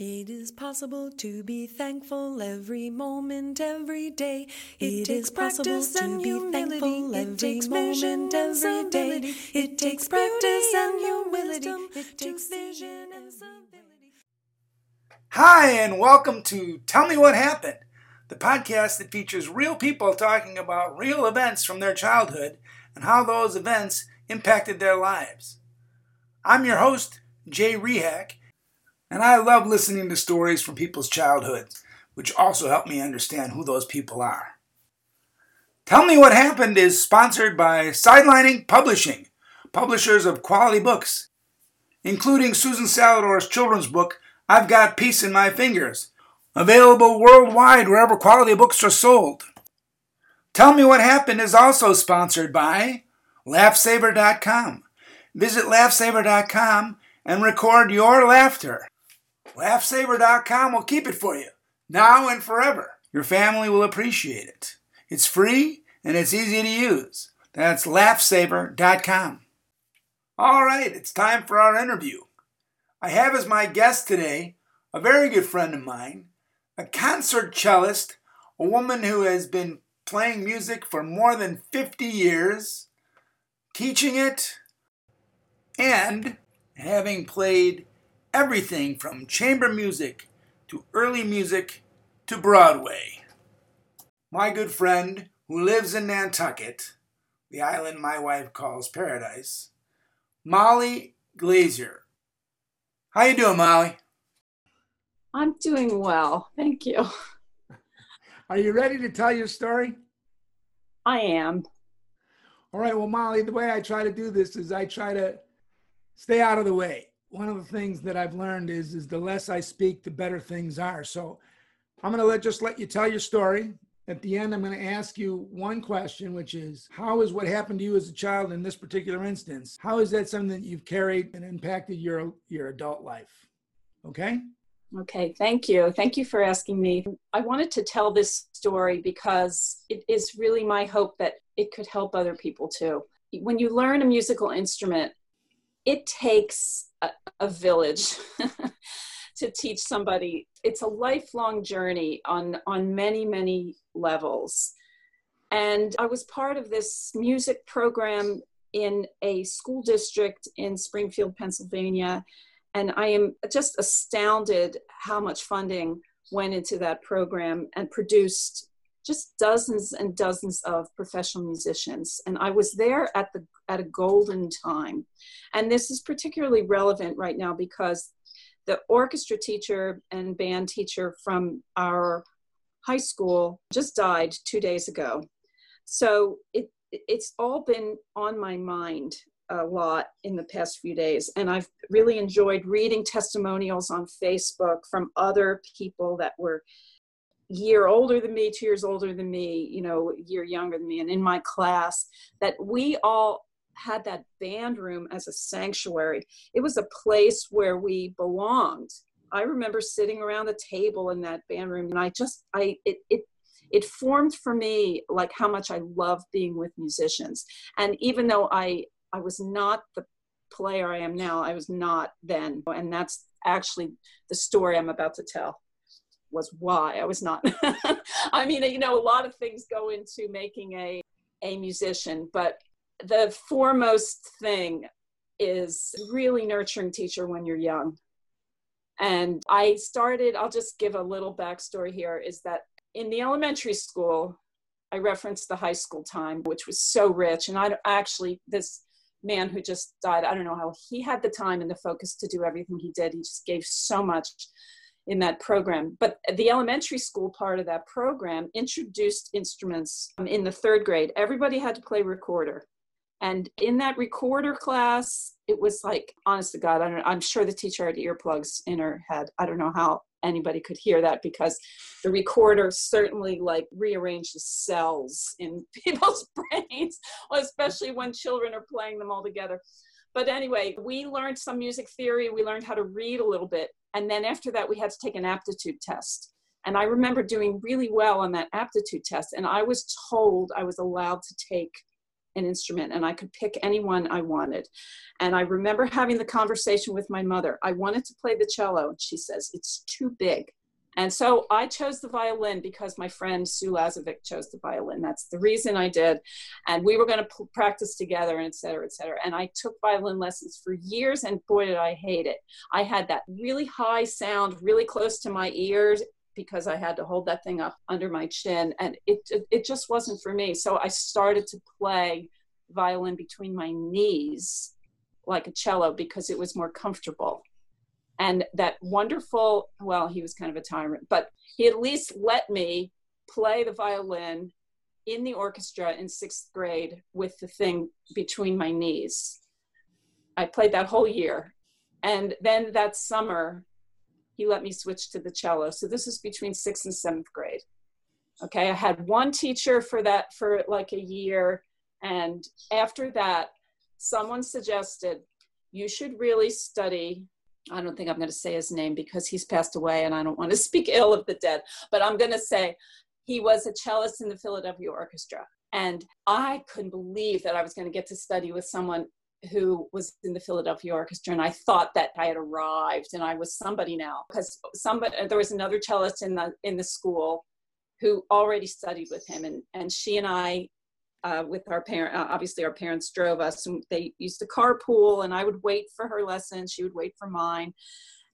It is possible to be thankful every moment, every day. It, takes practice and humility. It takes moment every day. It takes practice and humility. It takes vision and stability. Hi, and welcome to Tell Me What Happened, the podcast that features real people talking about real events from their childhood and how those events impacted their lives. I'm your host, Jay Rehak, and I love listening to stories from people's childhoods, which also help me understand who those people are. Tell Me What Happened is sponsored by Sidelining Publishing, publishers of quality books, including Susan Salidor's children's book, I've Got Peace in My Fingers, available worldwide wherever quality books are sold. Tell Me What Happened is also sponsored by LaughSaver.com. Visit LaughSaver.com and record your laughter. LaughSaver.com will keep it for you, now and forever. Your family will appreciate it. It's free and it's easy to use. That's LaughSaver.com. All right, it's time for our interview. I have as my guest today a very good friend of mine, a concert cellist, a woman who has been playing music for more than 50 years, teaching it, and having played everything from chamber music to early music to Broadway. My good friend, who lives in Nantucket, the island my wife calls paradise, Molly Glazier. How you doing, Molly? I'm doing well, thank you. Are you ready to tell your story? I am. All right, well, Molly, the way I try to do this is I try to stay out of the way one of the things that I've learned is is the less I speak, the better things are. So I'm going to let just let you tell your story. At the end, I'm going to ask you one question, which is how is what happened to you as a child in this particular instance? How is that something that you've carried and impacted your your adult life? Okay. Okay, thank you. Thank you for asking me. I wanted to tell this story because it is really my hope that it could help other people too. When you learn a musical instrument, it takes a, a village to teach somebody. It's a lifelong journey on on many many levels. And I was part of this music program in a school district in Springfield, Pennsylvania. And I am just astounded how much funding went into that program and produced just dozens and dozens of professional musicians. And I was there at the at a golden time. And this is particularly relevant right now because the orchestra teacher and band teacher from our high school just died two days ago. So it, it's all been on my mind a lot in the past few days. And I've really enjoyed reading testimonials on Facebook from other people that were year older than me, two years older than me, you know, a year younger than me, and in my class, that we all had that band room as a sanctuary. It was a place where we belonged. I remember sitting around the table in that band room and I just I it it it formed for me like how much I love being with musicians. And even though I I was not the player I am now, I was not then. And that's actually the story I'm about to tell was why I was not. I mean, you know, a lot of things go into making a a musician, but the foremost thing is really nurturing teacher when you're young. And I started, I'll just give a little backstory here is that in the elementary school, I referenced the high school time, which was so rich. And I actually, this man who just died, I don't know how he had the time and the focus to do everything he did. He just gave so much in that program. But the elementary school part of that program introduced instruments um, in the third grade. Everybody had to play recorder. And in that recorder class, it was like, honest to God, I don't, I'm sure the teacher had earplugs in her head. I don't know how anybody could hear that because the recorder certainly like rearranges cells in people's brains, especially when children are playing them all together. But anyway, we learned some music theory. We learned how to read a little bit. And then after that, we had to take an aptitude test. And I remember doing really well on that aptitude test. And I was told I was allowed to take an instrument and I could pick anyone I wanted. And I remember having the conversation with my mother. I wanted to play the cello. And she says, It's too big. And so I chose the violin because my friend Sue Lazovic chose the violin. That's the reason I did. And we were going to p- practice together, and et cetera, et cetera. And I took violin lessons for years, and boy, did I hate it. I had that really high sound really close to my ears because I had to hold that thing up under my chin, and it, it, it just wasn't for me. So I started to play violin between my knees like a cello because it was more comfortable and that wonderful well he was kind of a tyrant but he at least let me play the violin in the orchestra in sixth grade with the thing between my knees. I played that whole year. And then that summer he let me switch to the cello. So this is between sixth and seventh grade. Okay i had one teacher for that for like a year. And after that someone suggested you should really study I don't think I'm going to say his name because he's passed away and I don't want to speak ill of the dead, but I'm going to say he was a cellist in the Philadelphia Orchestra. And I couldn't believe that I was going to get to study with someone who was in the Philadelphia Orchestra. And I thought that I had arrived and I was somebody now because somebody, there was another cellist in the, in the school who already studied with him. And, and she and I uh, with our parent. Uh, obviously, our parents drove us, and they used to carpool. And I would wait for her lessons; she would wait for mine.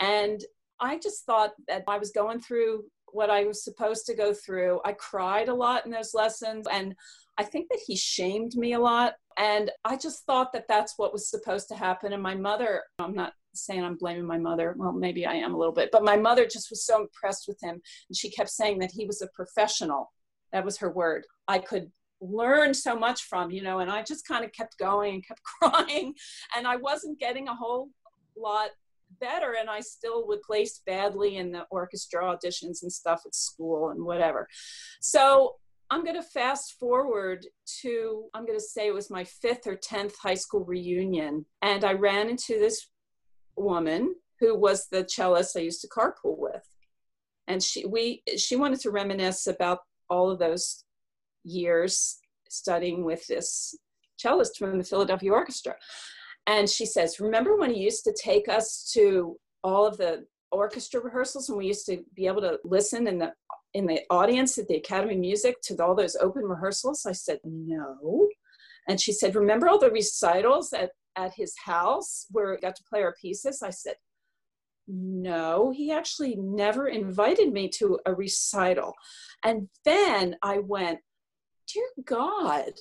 And I just thought that I was going through what I was supposed to go through. I cried a lot in those lessons, and I think that he shamed me a lot. And I just thought that that's what was supposed to happen. And my mother, I'm not saying I'm blaming my mother. Well, maybe I am a little bit, but my mother just was so impressed with him. And she kept saying that he was a professional. That was her word. I could learned so much from, you know, and I just kind of kept going and kept crying. And I wasn't getting a whole lot better and I still would place badly in the orchestra auditions and stuff at school and whatever. So I'm going to fast forward to, I'm going to say it was my fifth or 10th high school reunion. And I ran into this woman who was the cellist I used to carpool with. And she, we, she wanted to reminisce about all of those years studying with this cellist from the Philadelphia Orchestra. And she says, Remember when he used to take us to all of the orchestra rehearsals and we used to be able to listen in the in the audience at the Academy of Music to all those open rehearsals? I said, No. And she said, Remember all the recitals at, at his house where we got to play our pieces? I said, No, he actually never invited me to a recital. And then I went, dear God,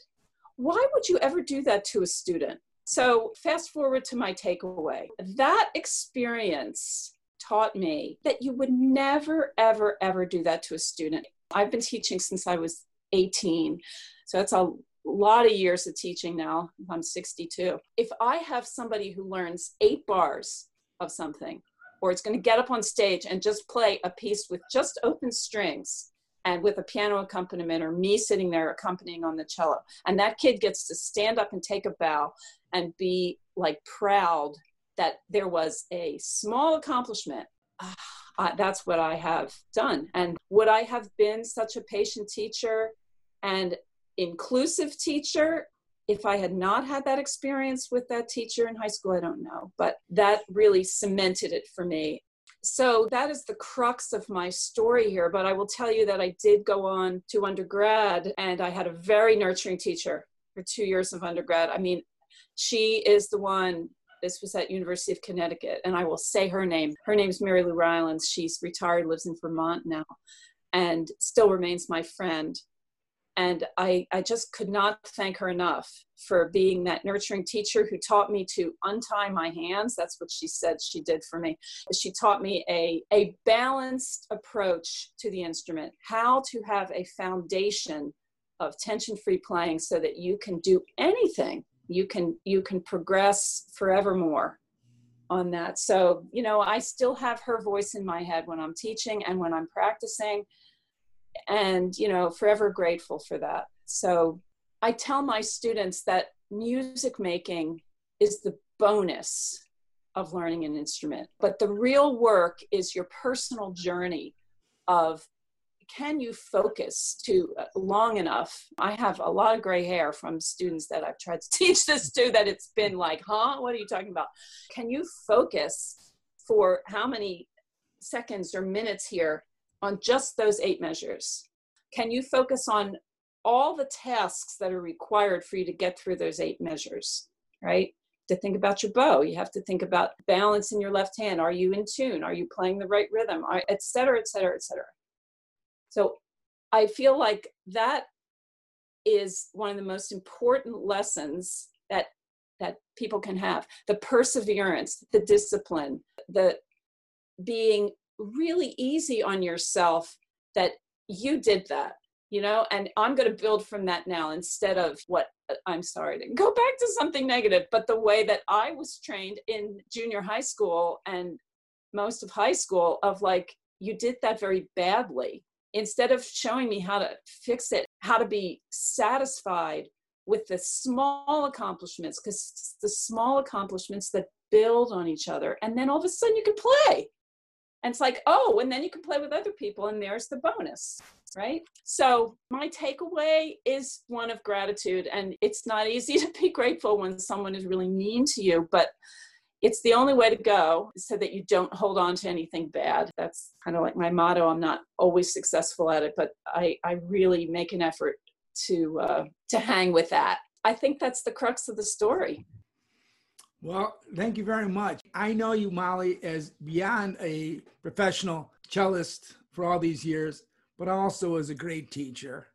why would you ever do that to a student? So, fast forward to my takeaway. That experience taught me that you would never, ever, ever do that to a student. I've been teaching since I was 18. So, that's a lot of years of teaching now. I'm 62. If I have somebody who learns eight bars of something, or it's going to get up on stage and just play a piece with just open strings, and with a piano accompaniment or me sitting there accompanying on the cello. And that kid gets to stand up and take a bow and be like proud that there was a small accomplishment. Uh, that's what I have done. And would I have been such a patient teacher and inclusive teacher if I had not had that experience with that teacher in high school? I don't know. But that really cemented it for me so that is the crux of my story here. But I will tell you that I did go on to undergrad and I had a very nurturing teacher for two years of undergrad. I mean, she is the one this was at university of connecticut and i will say her name her name's mary lou rylands she's retired lives in vermont now and still remains my friend and I, I just could not thank her enough for being that nurturing teacher who taught me to untie my hands. That's what she said she did for me. She taught me a, a balanced approach to the instrument, how to have a foundation of tension-free playing so that you can do anything. You can you can progress forevermore on that. So, you know, I still have her voice in my head when I'm teaching and when I'm practicing and you know forever grateful for that so i tell my students that music making is the bonus of learning an instrument but the real work is your personal journey of can you focus to uh, long enough? I have a lot of gray hair from students that I've tried to teach this to that it's been like, huh? What are you talking about? Can you focus for how many seconds or minutes here on just those eight measures? Can you focus on all the tasks that are required for you to get through those eight measures, right? To think about your bow, you have to think about balance in your left hand. Are you in tune? Are you playing the right rhythm? Et cetera, et cetera, et cetera. So I feel like that is one of the most important lessons that that people can have the perseverance the discipline the being really easy on yourself that you did that you know? And i'm going to build from that now instead of what uh, i'm sorry to go back to something negative but the way that i was trained in junior high school and most of high school of like you did that very badly. Instead of showing me how to fix it how to be satisfied with the small accomplishments because the small accomplishments that build on each other and then all of a sudden you can play and it's like, oh, and then you can play with other people, and there's the bonus, right? So, my takeaway is one of gratitude. And it's not easy to be grateful when someone is really mean to you, but it's the only way to go so that you don't hold on to anything bad. That's kind of like my motto. I'm not always successful at it, but I, I really make an effort to uh, to hang with that. I think that's the crux of the story. Well, thank you very much. I know you, Molly, as beyond a professional cellist for all these years, but also as a great teacher.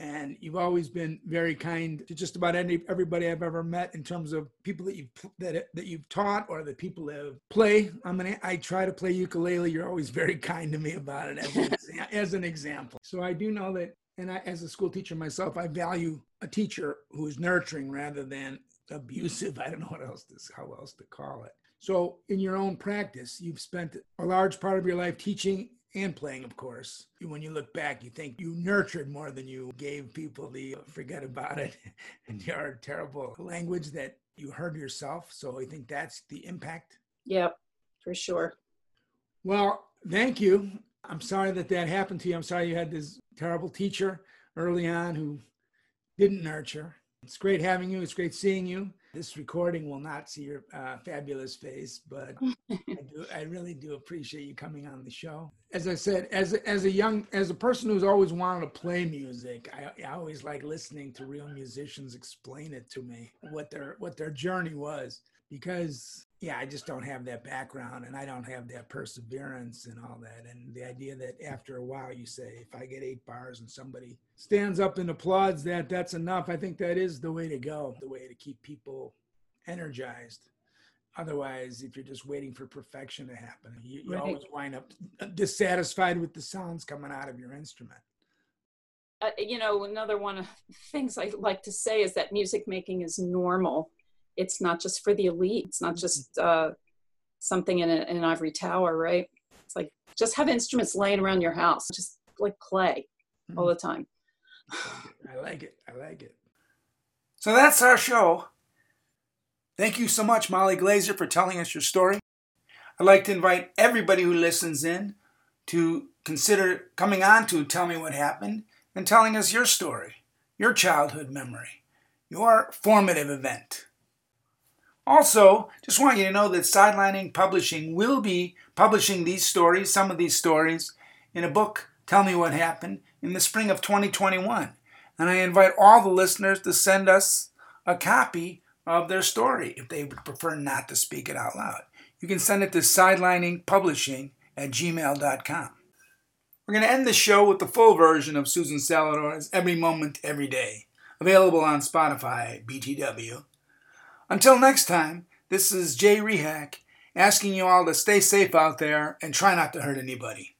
And you've always been very kind to just about any everybody I've ever met in terms of people that you've that that you've taught or the people that play. I'm mean, I try to play ukulele. You're always very kind to me about it as an, as an example. So I do know that and I, as a school teacher myself, I value a teacher who is nurturing rather than abusive. I don't know what else to how else to call it. So, in your own practice, you've spent a large part of your life teaching and playing, of course. When you look back, you think you nurtured more than you gave people the uh, forget about it and your terrible language that you heard yourself. So, I think that's the impact. Yep, for sure. Well, thank you. I'm sorry that that happened to you. I'm sorry you had this terrible teacher early on who didn't nurture. It's great having you. It's great seeing you. This recording will not see your uh, fabulous face, but I, do, I really do appreciate you coming on the show. As I said, as a, as a young, as a person who's always wanted to play music, I, I always like listening to real musicians explain it to me what their what their journey was because yeah, I just don't have that background and I don't have that perseverance and all that. And the idea that after a while you say, if I get eight bars and somebody stands up and applauds that, that's enough. I think that is the way to go, the way to keep people energized. Otherwise, if you're just waiting for perfection to happen, you, you right. always wind up dissatisfied with the sounds coming out of your instrument. Uh, you know, another one of the things I like to say is that music making is normal it's not just for the elite. It's not mm-hmm. just uh, something in, a, in an ivory tower, right? It's like just have instruments laying around your house, just like play mm-hmm. all the time. I like it. I like it. So that's our show. Thank you so much, Molly Glazer, for telling us your story. I'd like to invite everybody who listens in to consider coming on to Tell Me What Happened and telling us your story, your childhood memory, your formative event. Also, just want you to know that Sidelining Publishing will be publishing these stories, some of these stories, in a book, Tell Me What Happened, in the spring of 2021. And I invite all the listeners to send us a copy of their story if they would prefer not to speak it out loud. You can send it to sideliningpublishing at gmail.com. We're going to end the show with the full version of Susan Salidor's Every Moment, Every Day, available on Spotify, BTW, until next time, this is Jay Rehak asking you all to stay safe out there and try not to hurt anybody.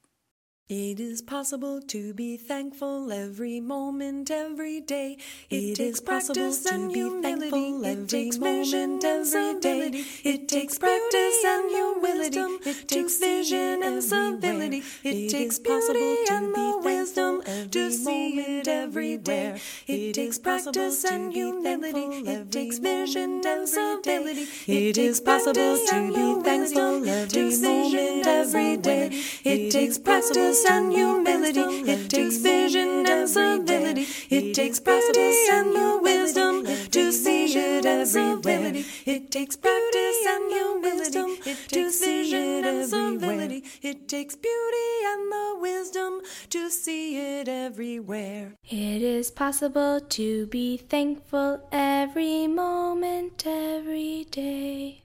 It is possible to be thankful every moment, every day. It, it takes practice and humility. It takes moment every day. It takes practice and humility. It takes vision and civility. It takes possible to be wisdom to moment, every day. It takes practice and humility. It takes vision and civility. It is possible to be thankful every moment, every day. It takes practice and humility. It takes vision and civility. It takes practice and your wisdom to see it everywhere. It takes practice and your wisdom to see it everywhere. It takes beauty and the wisdom to see it everywhere. It is possible to be thankful every moment, every day.